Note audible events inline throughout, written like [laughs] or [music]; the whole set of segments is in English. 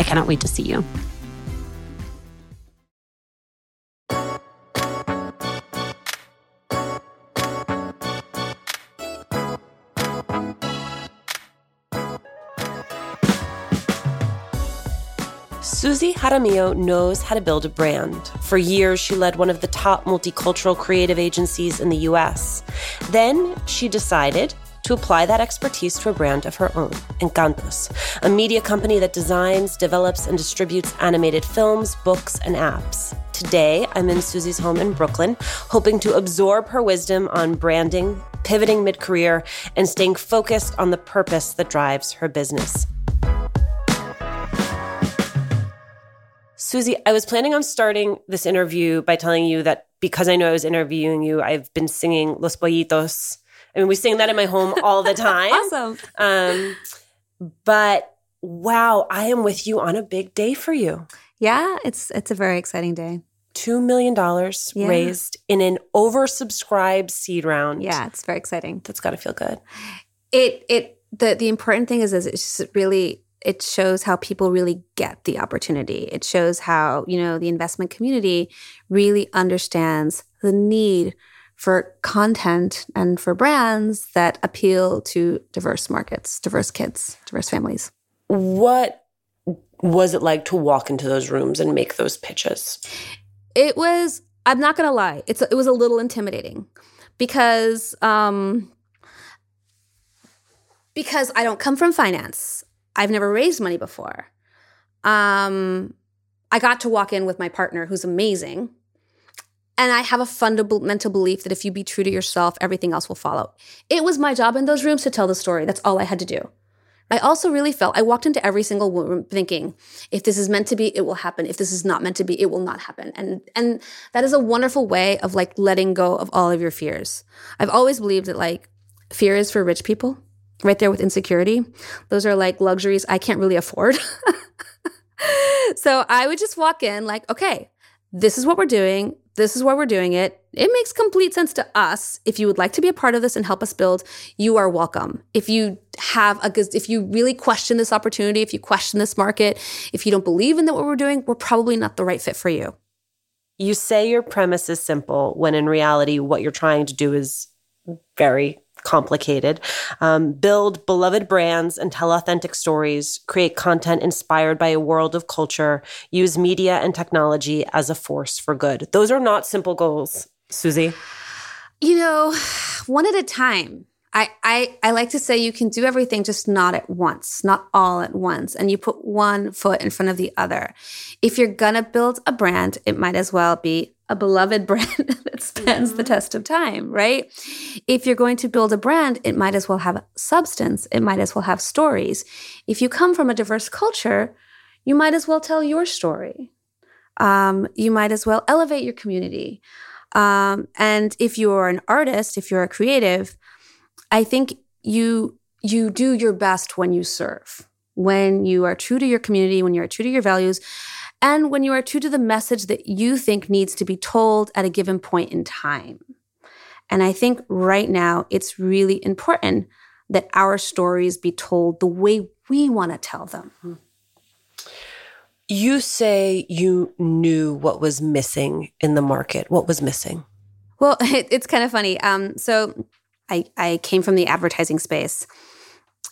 I cannot wait to see you. Susie Jaramillo knows how to build a brand. For years, she led one of the top multicultural creative agencies in the US. Then she decided to apply that expertise to a brand of her own, Encantos, a media company that designs, develops, and distributes animated films, books, and apps. Today, I'm in Susie's home in Brooklyn, hoping to absorb her wisdom on branding, pivoting mid career, and staying focused on the purpose that drives her business. Susie, I was planning on starting this interview by telling you that because I know I was interviewing you, I've been singing Los Pollitos I mean, we sing that in my home all the [laughs] time. awesome. Um, but wow, I am with you on a big day for you. Yeah, it's it's a very exciting day. Two million dollars yeah. raised in an oversubscribed seed round. Yeah, it's very exciting. That's got to feel good. It it the the important thing is is it's really it shows how people really get the opportunity. It shows how, you know, the investment community really understands the need for content and for brands that appeal to diverse markets, diverse kids, diverse families. What was it like to walk into those rooms and make those pitches? It was, I'm not going to lie, it's, it was a little intimidating because, um, because I don't come from finance. I've never raised money before. Um, I got to walk in with my partner, who's amazing, and I have a fundamental belief that if you be true to yourself, everything else will follow. It was my job in those rooms to tell the story. That's all I had to do. I also really felt I walked into every single room thinking, if this is meant to be, it will happen. If this is not meant to be, it will not happen. And and that is a wonderful way of like letting go of all of your fears. I've always believed that like fear is for rich people, right there with insecurity. Those are like luxuries I can't really afford. [laughs] so I would just walk in like, okay, this is what we're doing. This is why we're doing it. It makes complete sense to us. If you would like to be a part of this and help us build, you are welcome. If you have a, good, if you really question this opportunity, if you question this market, if you don't believe in that what we're doing, we're probably not the right fit for you. You say your premise is simple when in reality, what you're trying to do is very complicated. Um, build beloved brands and tell authentic stories, create content inspired by a world of culture, use media and technology as a force for good. Those are not simple goals, Susie. You know, one at a time. I, I, I like to say you can do everything just not at once, not all at once. And you put one foot in front of the other. If you're going to build a brand, it might as well be a beloved [laughs] brand that stands mm-hmm. the test of time, right? If you're going to build a brand, it might as well have substance. It might as well have stories. If you come from a diverse culture, you might as well tell your story. Um, you might as well elevate your community. Um, and if you're an artist, if you're a creative, I think you you do your best when you serve, when you are true to your community, when you are true to your values, and when you are true to the message that you think needs to be told at a given point in time. And I think right now it's really important that our stories be told the way we want to tell them. You say you knew what was missing in the market. What was missing? Well, [laughs] it, it's kind of funny. Um, so I, I came from the advertising space.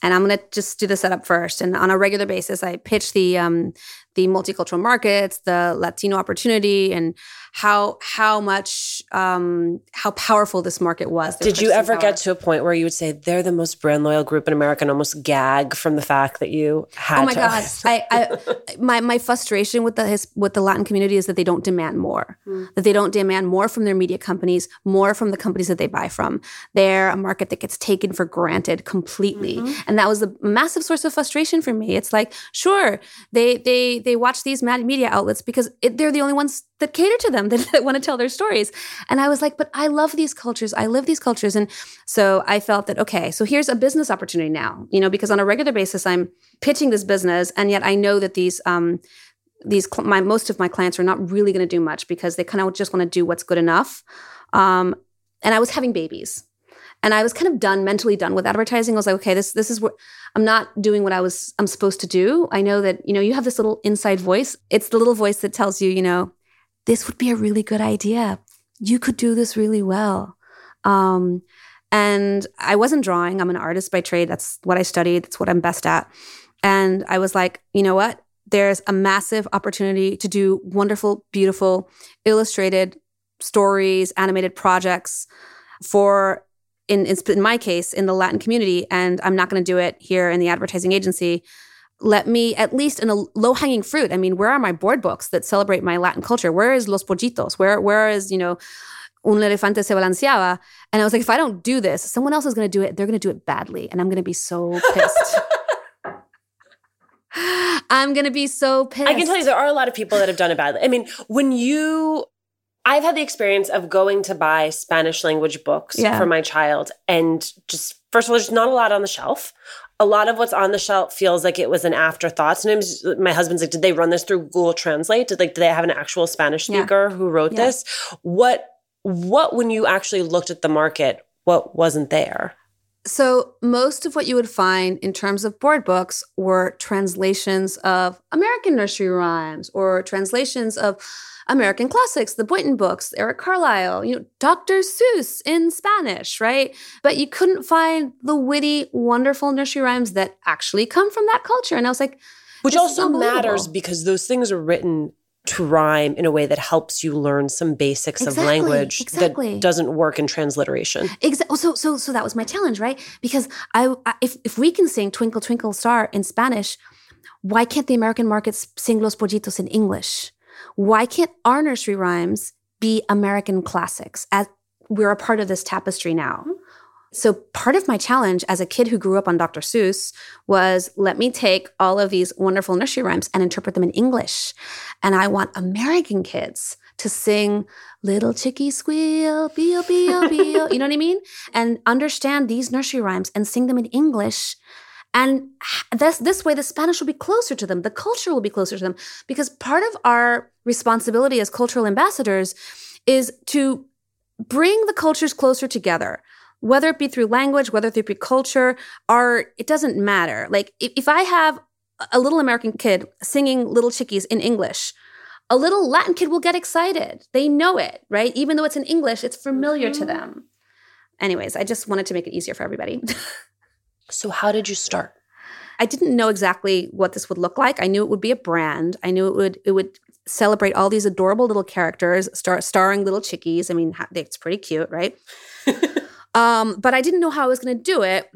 And I'm going to just do the setup first. And on a regular basis, I pitch the um, the multicultural markets, the Latino opportunity, and how how much um, how powerful this market was. Did you ever power. get to a point where you would say they're the most brand loyal group in America and almost gag from the fact that you had? To Oh my god! I, I, [laughs] my my frustration with the his, with the Latin community is that they don't demand more. Mm. That they don't demand more from their media companies, more from the companies that they buy from. They're a market that gets taken for granted completely, mm-hmm. and that was a massive source of frustration for me. It's like, sure, they they they watch these media outlets because it, they're the only ones that cater to them [laughs] that, that want to tell their stories. And i was like but i love these cultures. I live these cultures. And so i felt that okay so here's a business opportunity now you know because on a regular basis i'm pitching this business and yet i know that these um these my most of my clients are not really going to do much because they kind of just want to do what's good enough. Um and i was having babies and I was kind of done, mentally done with advertising. I was like, okay, this this is what I'm not doing what I was I'm supposed to do. I know that, you know, you have this little inside voice. It's the little voice that tells you, you know, this would be a really good idea. You could do this really well. Um, and I wasn't drawing. I'm an artist by trade. That's what I studied. That's what I'm best at. And I was like, you know what? There's a massive opportunity to do wonderful, beautiful, illustrated stories, animated projects for in, in, in my case in the Latin community, and I'm not going to do it here in the advertising agency. Let me at least in a low hanging fruit. I mean, where are my board books that celebrate my Latin culture? Where is Los Pollitos? Where where is you know un elefante se balanceaba? And I was like, if I don't do this, someone else is going to do it. They're going to do it badly, and I'm going to be so [laughs] pissed. I'm going to be so pissed. I can tell you there are a lot of people that have done it badly. I mean, when you I've had the experience of going to buy Spanish language books yeah. for my child and just first of all, there's not a lot on the shelf. A lot of what's on the shelf feels like it was an afterthought. Sometimes my husband's like, did they run this through Google Translate? Did like did they have an actual Spanish speaker yeah. who wrote yeah. this? What what when you actually looked at the market, what wasn't there? So, most of what you would find in terms of board books were translations of American nursery rhymes or translations of American classics, the Boynton books, Eric Carle, you know, Dr. Seuss in Spanish, right? But you couldn't find the witty, wonderful nursery rhymes that actually come from that culture. And I was like, which also matters because those things are written to rhyme in a way that helps you learn some basics exactly, of language exactly. that doesn't work in transliteration. Exactly. Oh, so, so, so that was my challenge, right? Because I, I, if if we can sing "Twinkle Twinkle Star" in Spanish, why can't the American markets sing "Los Pollitos" in English? Why can't our nursery rhymes be American classics? As we're a part of this tapestry now. So, part of my challenge as a kid who grew up on Dr. Seuss was let me take all of these wonderful nursery rhymes and interpret them in English. And I want American kids to sing Little Chickie Squeal, Beal, Beal, Beal, you know what I mean? And understand these nursery rhymes and sing them in English. And this, this way, the Spanish will be closer to them, the culture will be closer to them. Because part of our responsibility as cultural ambassadors is to bring the cultures closer together whether it be through language, whether it be culture, art, it doesn't matter. Like if, if I have a little American kid singing Little Chickies in English, a little Latin kid will get excited. They know it, right? Even though it's in English, it's familiar mm-hmm. to them. Anyways, I just wanted to make it easier for everybody. [laughs] so, how did you start? I didn't know exactly what this would look like. I knew it would be a brand. I knew it would it would celebrate all these adorable little characters, star, starring little chickies. I mean, it's pretty cute, right? [laughs] Um, but I didn't know how I was going to do it.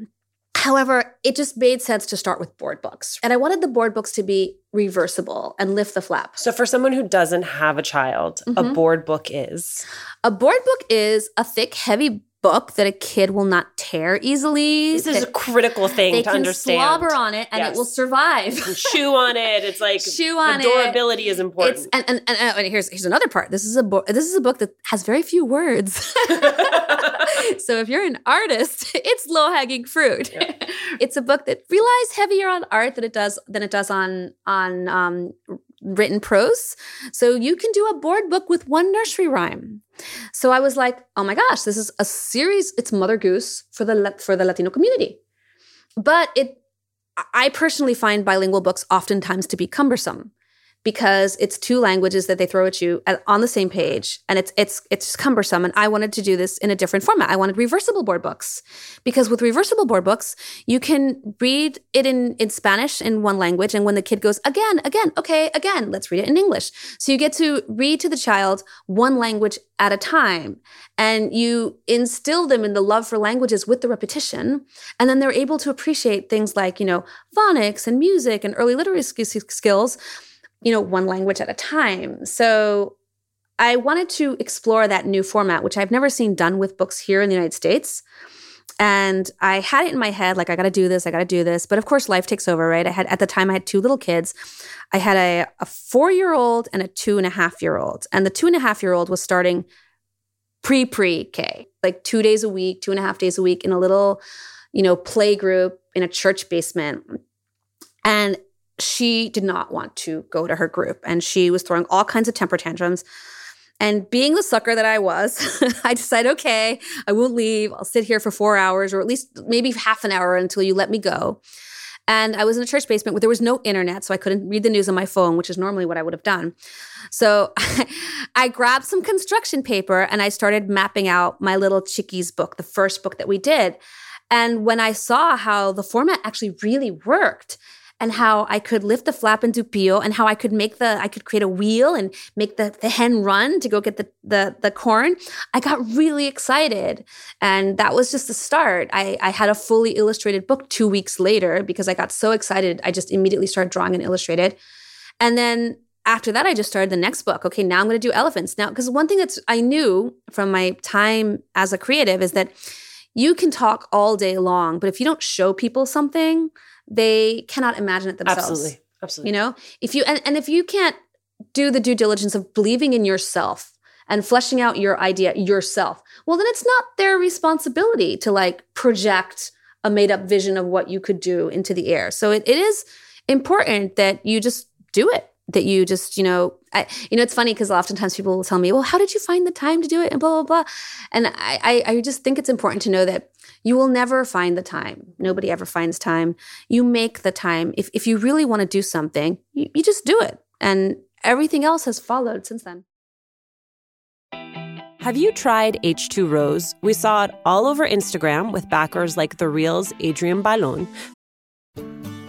However, it just made sense to start with board books. And I wanted the board books to be reversible and lift the flap. So, for someone who doesn't have a child, mm-hmm. a board book is? A board book is a thick, heavy book that a kid will not tear easily. This is a critical thing to understand. they to can understand. slobber on it and Yes. it will survive. Chew on it. It's like [laughs] Chew on the it. durability is important. It's and, and, and, and here's here's another part. This is a book. This is a book that has very few words. [laughs] [laughs] [laughs] so if you're an artist, [laughs] it's low hanging fruit. [laughs] it's a book that relies heavier on art than it does than it does on on um, written prose. So you can do a board book with one nursery rhyme. So I was like, oh my gosh, this is a series. It's Mother Goose for the for the Latino community, but it. I personally find bilingual books oftentimes to be cumbersome because it's two languages that they throw at you on the same page. And it's it's it's cumbersome. And I wanted to do this in a different format. I wanted reversible board books. Because with reversible board books you can read it in in Spanish in one language. And when the kid goes again again okay again let's read it in English. So you get to read to the child one language at a time. And you instill them in the love for languages with the repetition. And then they're able to appreciate things like, you know, phonics and music and early literacy skills you know, one language at a time. So I wanted to explore that new format, which I've never seen done with books here in the United States. And I had it in my head, like, I got to do this, I got to do this. But of course, life takes over, right? I had, at the time, I had two little kids. I had a, a four year old and a two and a half year old. And the two and a half year old was starting pre pre K, like two days a week, two and a half days a week in a little, you know, play group in a church basement. And she did not want to go to her group and she was throwing all kinds of temper tantrums. And being the sucker that I was, [laughs] I decided, okay, I won't leave. I'll sit here for four hours or at least maybe half an hour until you let me go. And I was in a church basement where there was no internet, so I couldn't read the news on my phone, which is normally what I would have done. So [laughs] I grabbed some construction paper and I started mapping out my little Chickies book, the first book that we did. And when I saw how the format actually really worked, and how I could lift the flap and do pio and how I could make the I could create a wheel and make the, the hen run to go get the, the the corn. I got really excited. And that was just the start. I, I had a fully illustrated book two weeks later because I got so excited. I just immediately started drawing and illustrated. And then after that, I just started the next book. Okay, now I'm going to do elephants. Now, because one thing that's I knew from my time as a creative is that you can talk all day long, but if you don't show people something, they cannot imagine it themselves. Absolutely. Absolutely. You know, if you and, and if you can't do the due diligence of believing in yourself and fleshing out your idea yourself, well, then it's not their responsibility to like project a made up vision of what you could do into the air. So it, it is important that you just do it. That you just, you know, I, you know, it's funny because oftentimes people will tell me, "Well, how did you find the time to do it?" and blah blah blah. And I, I, I just think it's important to know that you will never find the time. Nobody ever finds time. You make the time. If if you really want to do something, you, you just do it, and everything else has followed since then. Have you tried H2 Rose? We saw it all over Instagram with backers like The Real's Adrienne Bailon.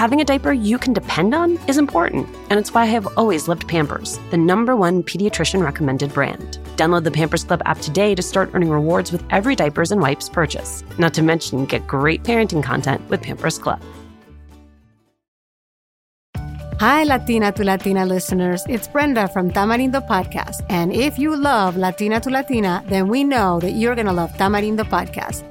Having a diaper you can depend on is important, and it's why I have always loved Pampers, the number one pediatrician recommended brand. Download the Pampers Club app today to start earning rewards with every diapers and wipes purchase. Not to mention, get great parenting content with Pampers Club. Hi, Latina to Latina listeners. It's Brenda from Tamarindo Podcast. And if you love Latina to Latina, then we know that you're going to love Tamarindo Podcast.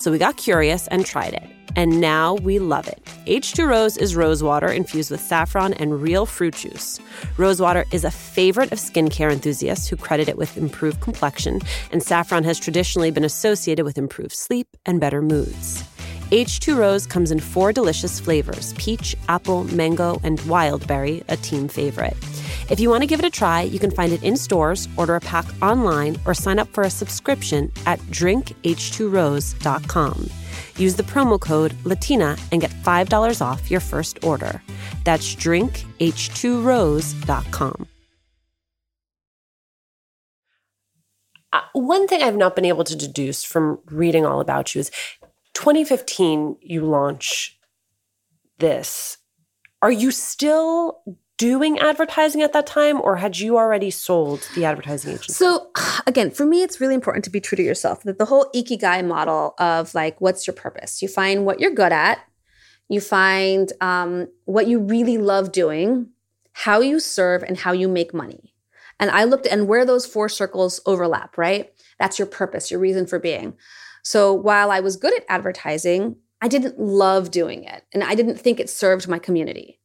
So we got curious and tried it. And now we love it. H2 Rose is rose water infused with saffron and real fruit juice. Rose water is a favorite of skincare enthusiasts who credit it with improved complexion, and saffron has traditionally been associated with improved sleep and better moods. H2 Rose comes in four delicious flavors peach, apple, mango, and wild berry, a team favorite. If you want to give it a try, you can find it in stores, order a pack online, or sign up for a subscription at drinkh2rose.com. Use the promo code LATINA and get $5 off your first order. That's drinkh2rose.com. Uh, one thing I've not been able to deduce from reading all about you is 2015, you launch this. Are you still doing advertising at that time or had you already sold the advertising agency? So [sighs] again, for me it's really important to be true to yourself. That the whole ikigai model of like what's your purpose? You find what you're good at, you find um, what you really love doing, how you serve and how you make money. And I looked and where those four circles overlap, right? That's your purpose, your reason for being. So while I was good at advertising, I didn't love doing it and I didn't think it served my community.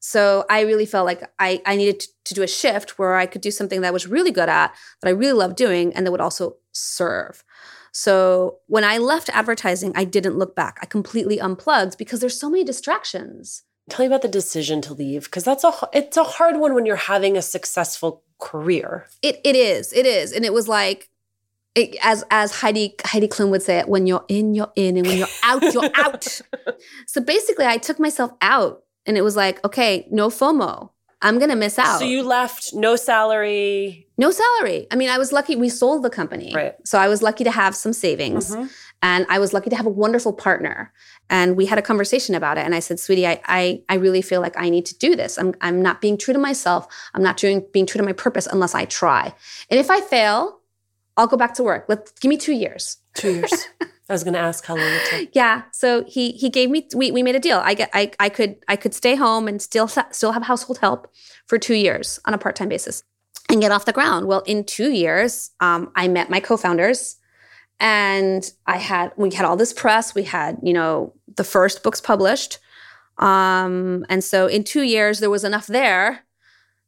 So I really felt like I, I needed to, to, do a shift where I could do something that I was really good at, that I really loved doing, and that would also serve. So when I left advertising, I didn't look back. I completely unplugged because there's so many distractions. Tell me about the decision to leave because that's a it's a hard one when you're having a successful career. It it is. It is. And it was like it, as as Heidi Heidi Klum would say it, when you're in, you're in, and when you're out, you're [laughs] out. so basically, I took myself out and it was like, okay, no FOMO. I'm going to miss out. So you left no salary. No salary. I mean, I was lucky we sold the company. Right. So I was lucky to have some savings. Mm-hmm. And I was lucky to have a wonderful partner. And we had a conversation about it. And I said, sweetie, I, I, I really feel like I need to do this. I'm, I'm not being true to myself. I'm not doing, being true to my purpose unless I try. And if I fail, I'll go back to work. Let give me two years. Two years. [laughs] I was going to ask how long it took. Yeah, so he he gave me we we made a deal. I get I I could I could stay home and still still have household help for two years on a part time basis and get off the ground. Well, in two years, um, I met my co-founders, and I had we had all this press. We had you know the first books published, um, and so in two years there was enough there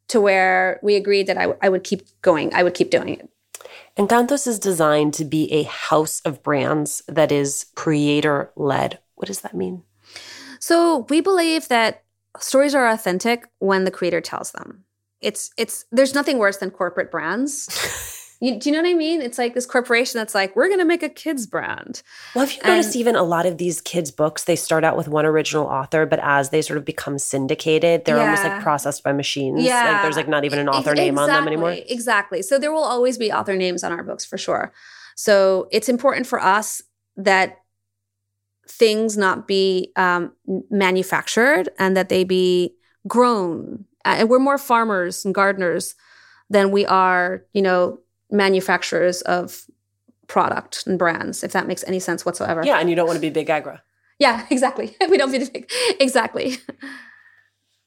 to where we agreed that I, I would keep going. I would keep doing it. Encantos is designed to be a house of brands that is creator led. What does that mean? So we believe that stories are authentic when the creator tells them. It's it's there's nothing worse than corporate brands. [laughs] You, do you know what I mean? It's like this corporation that's like, we're going to make a kids brand. Well, have you noticed and, even a lot of these kids' books, they start out with one original author, but as they sort of become syndicated, they're yeah. almost like processed by machines. Yeah. Like there's like not even an author exactly, name on them anymore. Exactly. So there will always be author names on our books for sure. So it's important for us that things not be um, manufactured and that they be grown. And we're more farmers and gardeners than we are, you know, manufacturers of product and brands, if that makes any sense whatsoever. Yeah, and you don't want to be big agra. Yeah, [laughs] exactly. we don't be big. Exactly. [laughs]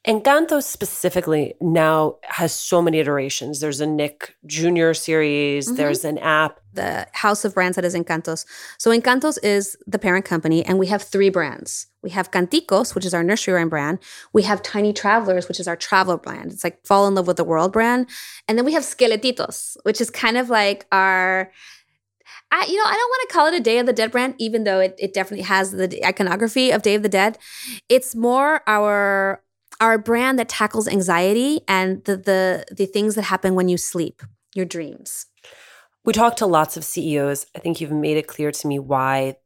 Encanto specifically now has so many iterations. There's a Nick Jr. series, mm-hmm. there's an app. The house of brands that is Encantos. So Encantos is the parent company, and we have three brands. We have Canticos, which is our nursery rhyme brand. We have Tiny Travelers, which is our travel brand. It's like fall in love with the world brand. And then we have Skeletitos, which is kind of like our I, you know, I don't want to call it a Day of the Dead brand, even though it, it definitely has the iconography of Day of the Dead. It's more our are a brand that tackles anxiety and the the the things that happen when you sleep, your dreams. We talked to lots of CEOs. I think you've made it clear to me why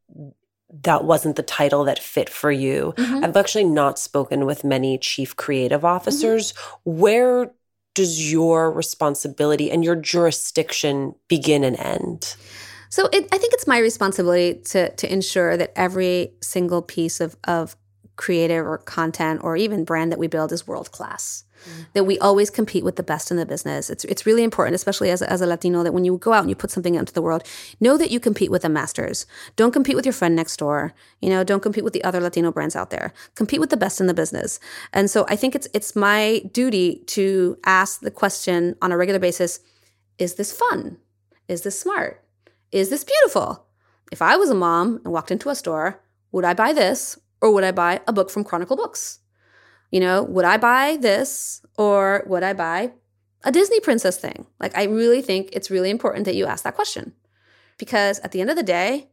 that wasn't the title that fit for you. Mm-hmm. I've actually not spoken with many chief creative officers. Mm-hmm. Where does your responsibility and your jurisdiction begin and end? So it, I think it's my responsibility to to ensure that every single piece of of creative or content or even brand that we build is world class. Mm. That we always compete with the best in the business. It's it's really important, especially as a, as a Latino, that when you go out and you put something out into the world, know that you compete with the masters. Don't compete with your friend next door. You know, don't compete with the other Latino brands out there. Compete with the best in the business. And so I think it's it's my duty to ask the question on a regular basis: Is this fun? Is this smart? Is this beautiful? If I was a mom and walked into a store, would I buy this or would I buy a book from Chronicle Books? You know, would I buy this or would I buy a Disney princess thing? Like, I really think it's really important that you ask that question because at the end of the day,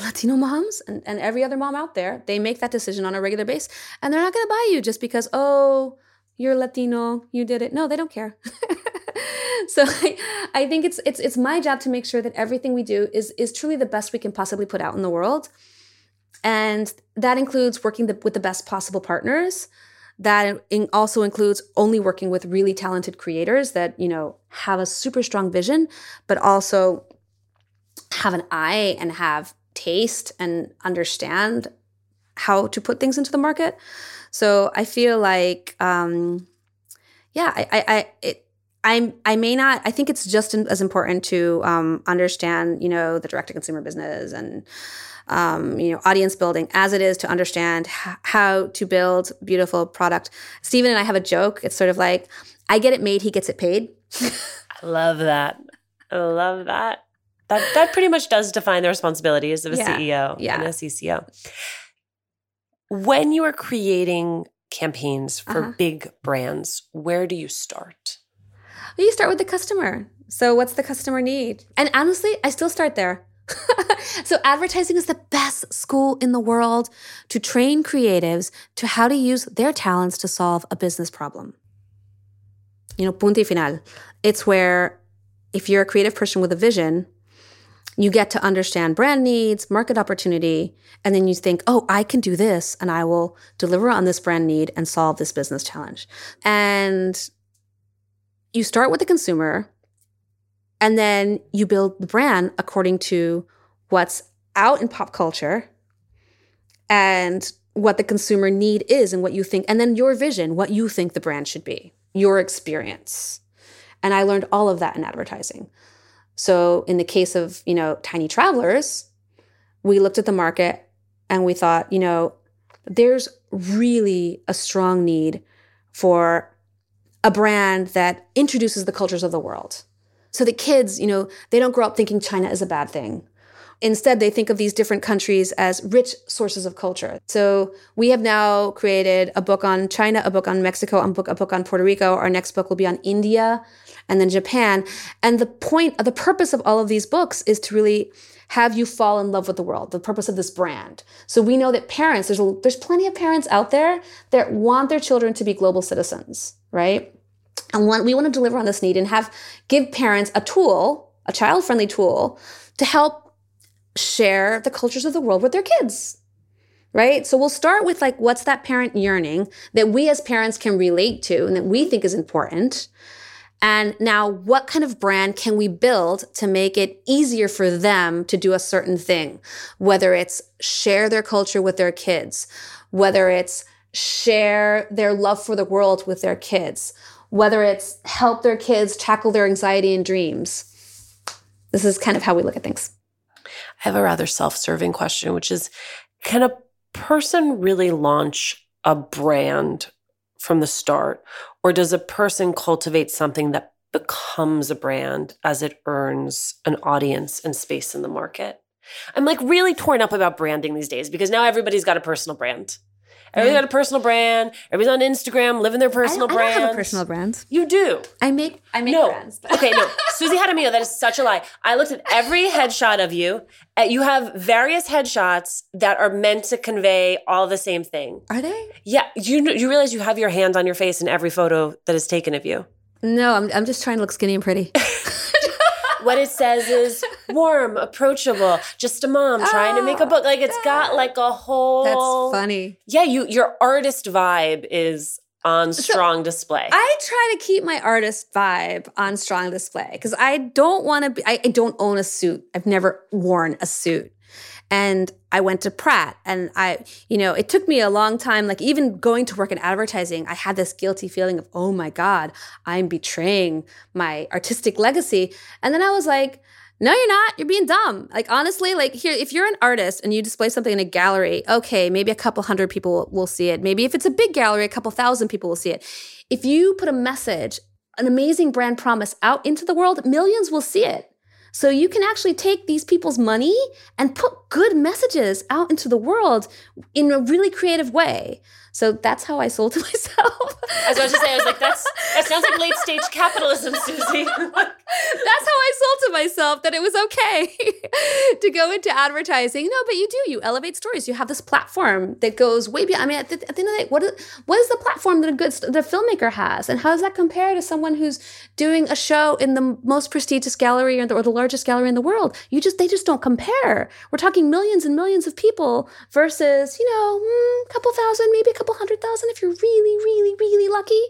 Latino moms and, and every other mom out there, they make that decision on a regular basis and they're not going to buy you just because, oh, you're Latino, you did it. No, they don't care. [laughs] so I, I think it's it's it's my job to make sure that everything we do is is truly the best we can possibly put out in the world. And that includes working the, with the best possible partners. That in, also includes only working with really talented creators that, you know, have a super strong vision, but also have an eye and have taste and understand how to put things into the market. So I feel like, um, yeah, I, I, I it, I I may not. I think it's just as important to um, understand, you know, the direct to consumer business and um, you know audience building as it is to understand h- how to build beautiful product. Stephen and I have a joke. It's sort of like, I get it made, he gets it paid. [laughs] I love that. I love that. That that pretty much does define the responsibilities of a Yeah. CEO Yeah. and a CCO. When you are creating campaigns for Uh-huh. big brands, where do you start? Well, you start with the customer. So, what's the customer need? And honestly, I still start there. [laughs] so, advertising is the best school in the world to train creatives to how to use their talents to solve a business problem. You know, punto y final. It's where if you're a creative person with a vision, you get to understand brand needs, market opportunity, and then you think, oh, I can do this and I will deliver on this brand need and solve this business challenge. And you start with the consumer and then you build the brand according to what's out in pop culture and what the consumer need is and what you think and then your vision what you think the brand should be your experience and i learned all of that in advertising so in the case of you know tiny travelers we looked at the market and we thought you know there's really a strong need for a brand that introduces the cultures of the world. So that kids, you know, they don't grow up thinking China is a bad thing. Instead, they think of these different countries as rich sources of culture. So we have now created a book on China, a book on Mexico, a book, a book on Puerto Rico. Our next book will be on India and then Japan. And the point, the purpose of all of these books is to really have you fall in love with the world, the purpose of this brand. So we know that parents, there's, a, there's plenty of parents out there that want their children to be global citizens, right? And want, we want to deliver on this need and have give parents a tool, a child-friendly tool, to help share the cultures of the world with their kids. Right? So we'll start with like what's that parent yearning that we as parents can relate to and that we think is important. And now what kind of brand can we build to make it easier for them to do a certain thing? Whether it's share their culture with their kids, whether it's share their love for the world with their kids, whether it's help their kids tackle their anxiety and dreams. This is kind of how we look at things. I have a rather self serving question, which is can a person really launch a brand from the start? Or does a person cultivate something that becomes a brand as it earns an audience and space in the market? I'm like really torn up about branding these days because now everybody's got a personal brand. Everybody's got a personal brand. Everybody's on Instagram, living their personal I, I brand. don't have a personal brand. You do. I make I make no. brands. but- okay, no. [laughs] Susie Jaramillo, that is such a lie. I looked at every headshot of you. Uh, You have various headshots that are meant to convey all the same thing. Are they? Yeah, you you realize you have your hand on your face in every photo that is taken of you. No, I'm I'm just trying to look skinny and pretty. [laughs] [laughs] What it says is [laughs] warm, approachable, just a mom trying to make a oh, book. Like it's got like a whole That's funny. Yeah, you your artist vibe is on strong display. I try to keep my artist vibe on strong display because I don't want to be, I, I don't own a suit. I've never worn a suit. And I went to Pratt and I, you know, it took me a long time, like even going to work in advertising, I had this guilty feeling of, oh my God, I'm betraying my artistic legacy. And then I was like, no, you're not. You're being dumb. Like, honestly, like here, if you're an artist and you display something in a gallery, okay, maybe a couple hundred people will see it. Maybe if it's a big gallery, a couple thousand people will see it. If you put a message, an amazing brand promise out into the world, millions will see it. So you can actually take these people's money and put good messages out into the world in a really creative way. So that's how I sold to [laughs] myself. I was about to say, I was like, that's that sounds like late stage capitalism, Susie. [laughs] that's how I sold myself that it was okay [laughs] to go into advertising. No, but you do. You elevate stories. You have this platform that goes way beyond. I mean, at the, at the end of the day, what is, what is the platform that a good the filmmaker has, and how does that compare to someone who's doing a show in the most prestigious gallery or the, or the largest gallery in the world? You just they just don't compare. We're talking millions and millions of people versus you know a mm, couple thousand, maybe a couple hundred thousand if you're really, really, really lucky.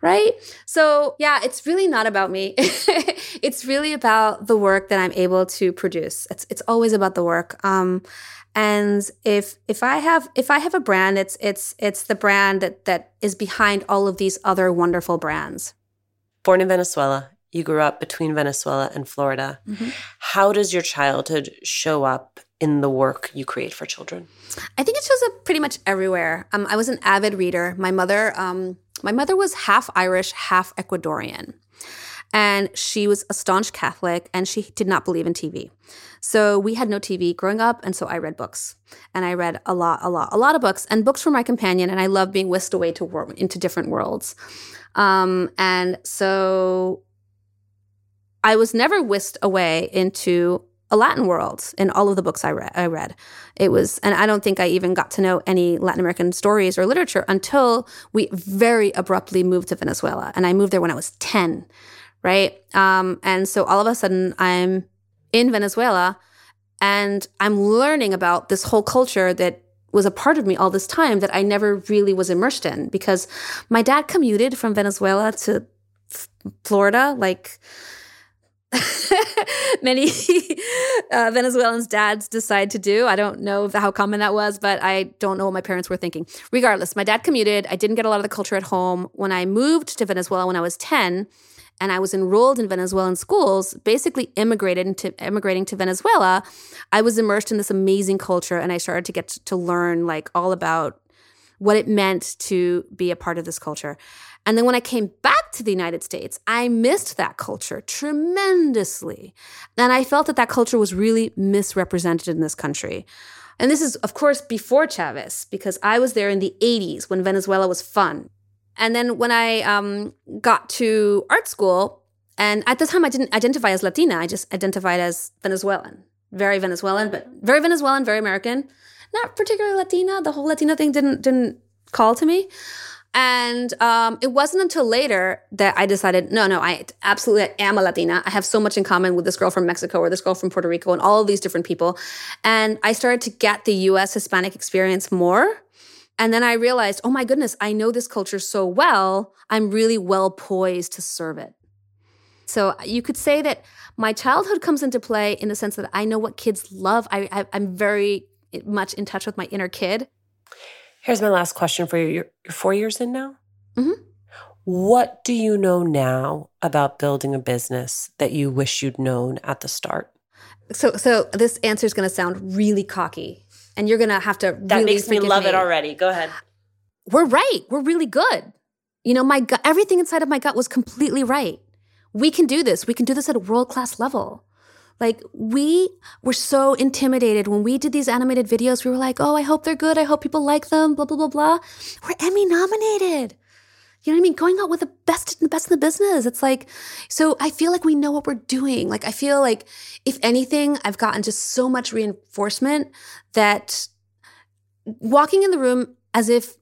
Right. So, yeah, it's really not about me. [laughs] it's really about the work that I'm able to produce. It's, it's always about the work. Um, and if if I have if I have a brand, it's it's it's the brand that that is behind all of these other wonderful brands. Born in Venezuela, you grew up between Venezuela and Florida. Mm-hmm. How does your childhood show up in the work you create for children? I think it shows up pretty much everywhere. Um, I was an avid reader. My mother, um, my mother was half Irish, half Ecuadorian, and she was a staunch Catholic, and she did not believe in TV. So we had no TV growing up, and so I read books, and I read a lot, a lot, a lot of books, and books were my companion, and I loved being whisked away to wor- into different worlds. Um, and so I was never whisked away into a Latin world in all of the books I read. I read. It was, and I don't think I even got to know any Latin American stories or literature until we very abruptly moved to Venezuela. And I moved there when I was 10, right? Um, and so all of a sudden I'm in Venezuela and I'm learning about this whole culture that was a part of me all this time that I never really was immersed in because my dad commuted from Venezuela to Florida like [laughs] many [laughs] uh, Venezuelans' dads decide to do. I don't know how common that was, but I don't know what my parents were thinking. Regardless, my dad commuted. I didn't get a lot of the culture at home. When I moved to Venezuela when I was 10, and I was enrolled in Venezuelan schools, basically immigrated into immigrating to Venezuela, I was immersed in this amazing culture and I started to get to learn like all about what it meant to be a part of this culture. And then when I came back to the United States, I missed that culture tremendously. And I felt that that culture was really misrepresented in this country. And this is, of course, before Chavez, because I was there in the 80s when Venezuela was fun. And then when I um, got to art school, and at the time I didn't identify as Latina, I just identified as Venezuelan. Very Venezuelan, but very Venezuelan, very American. Not particularly Latina. The whole Latina thing didn't didn't call to me. And um, it wasn't until later that I decided, no, no, I absolutely am a Latina. I have so much in common with this girl from Mexico or this girl from Puerto Rico and all of these different people. And I started to get the US Hispanic experience more. And then I realized, oh my goodness, I know this culture so well. I'm really well poised to serve it. So you could say that my childhood comes into play in the sense that I know what kids love. I, I, I'm very much in touch with my inner kid. Here's my last question for you. You're, you're four years in now? Mm-hmm. What do you know now about building a business that you wish you'd known at the start? So, so this answer is going to sound really cocky, and you're going to have to. That really makes me love me. it already. Go ahead. We're right. We're really good. You know, my gut, everything inside of my gut was completely right. We can do this. We can do this at a world class level. Like we were so intimidated when we did these animated videos. We were like, oh, I hope they're good. I hope people like them, blah, blah, blah, blah. We're Emmy nominated. You know what I mean? Going out with the best, the best in the business. It's like, so I feel like we know what we're doing. Like, I feel like if anything, I've gotten just so much reinforcement that walking in the room as if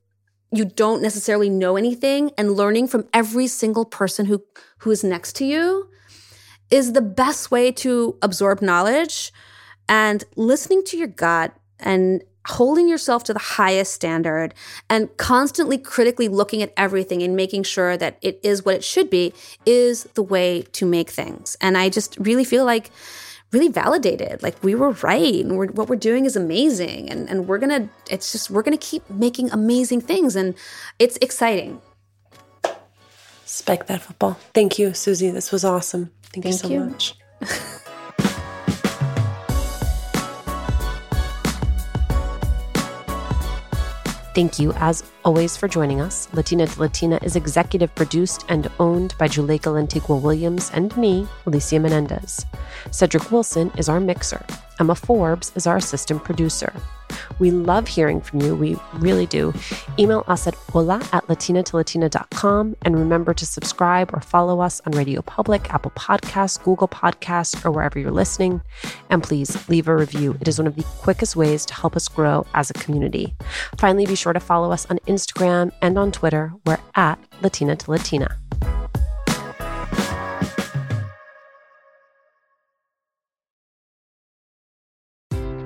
you don't necessarily know anything and learning from every single person who who is next to you is the best way to absorb knowledge and listening to your gut and holding yourself to the highest standard and constantly critically looking at everything and making sure that it is what it should be is the way to make things. And I just really feel like really validated like we were right and we're, what we're doing is amazing and, and we're gonna it's just we're gonna keep making amazing things and it's exciting spike that football thank you susie this was awesome thank, Thank you so you. much [laughs] Thank you, as always, for joining us. Latina to Latina is executive produced and owned by Juleyka Lantigua Williams and me, Alicia Menendez. Cedric Wilson is our mixer. Emma Forbes is our assistant producer. We love hearing from you. We really do. Email us at hola at latinatolatina.com and remember to subscribe or follow us on Radio Public, Apple Podcasts, Google Podcasts, or wherever you're listening. And please leave a review. It is one of the quickest ways to help us grow as a community. Finally, be sure to follow us on Instagram and on Twitter. We're at Latina to Latina.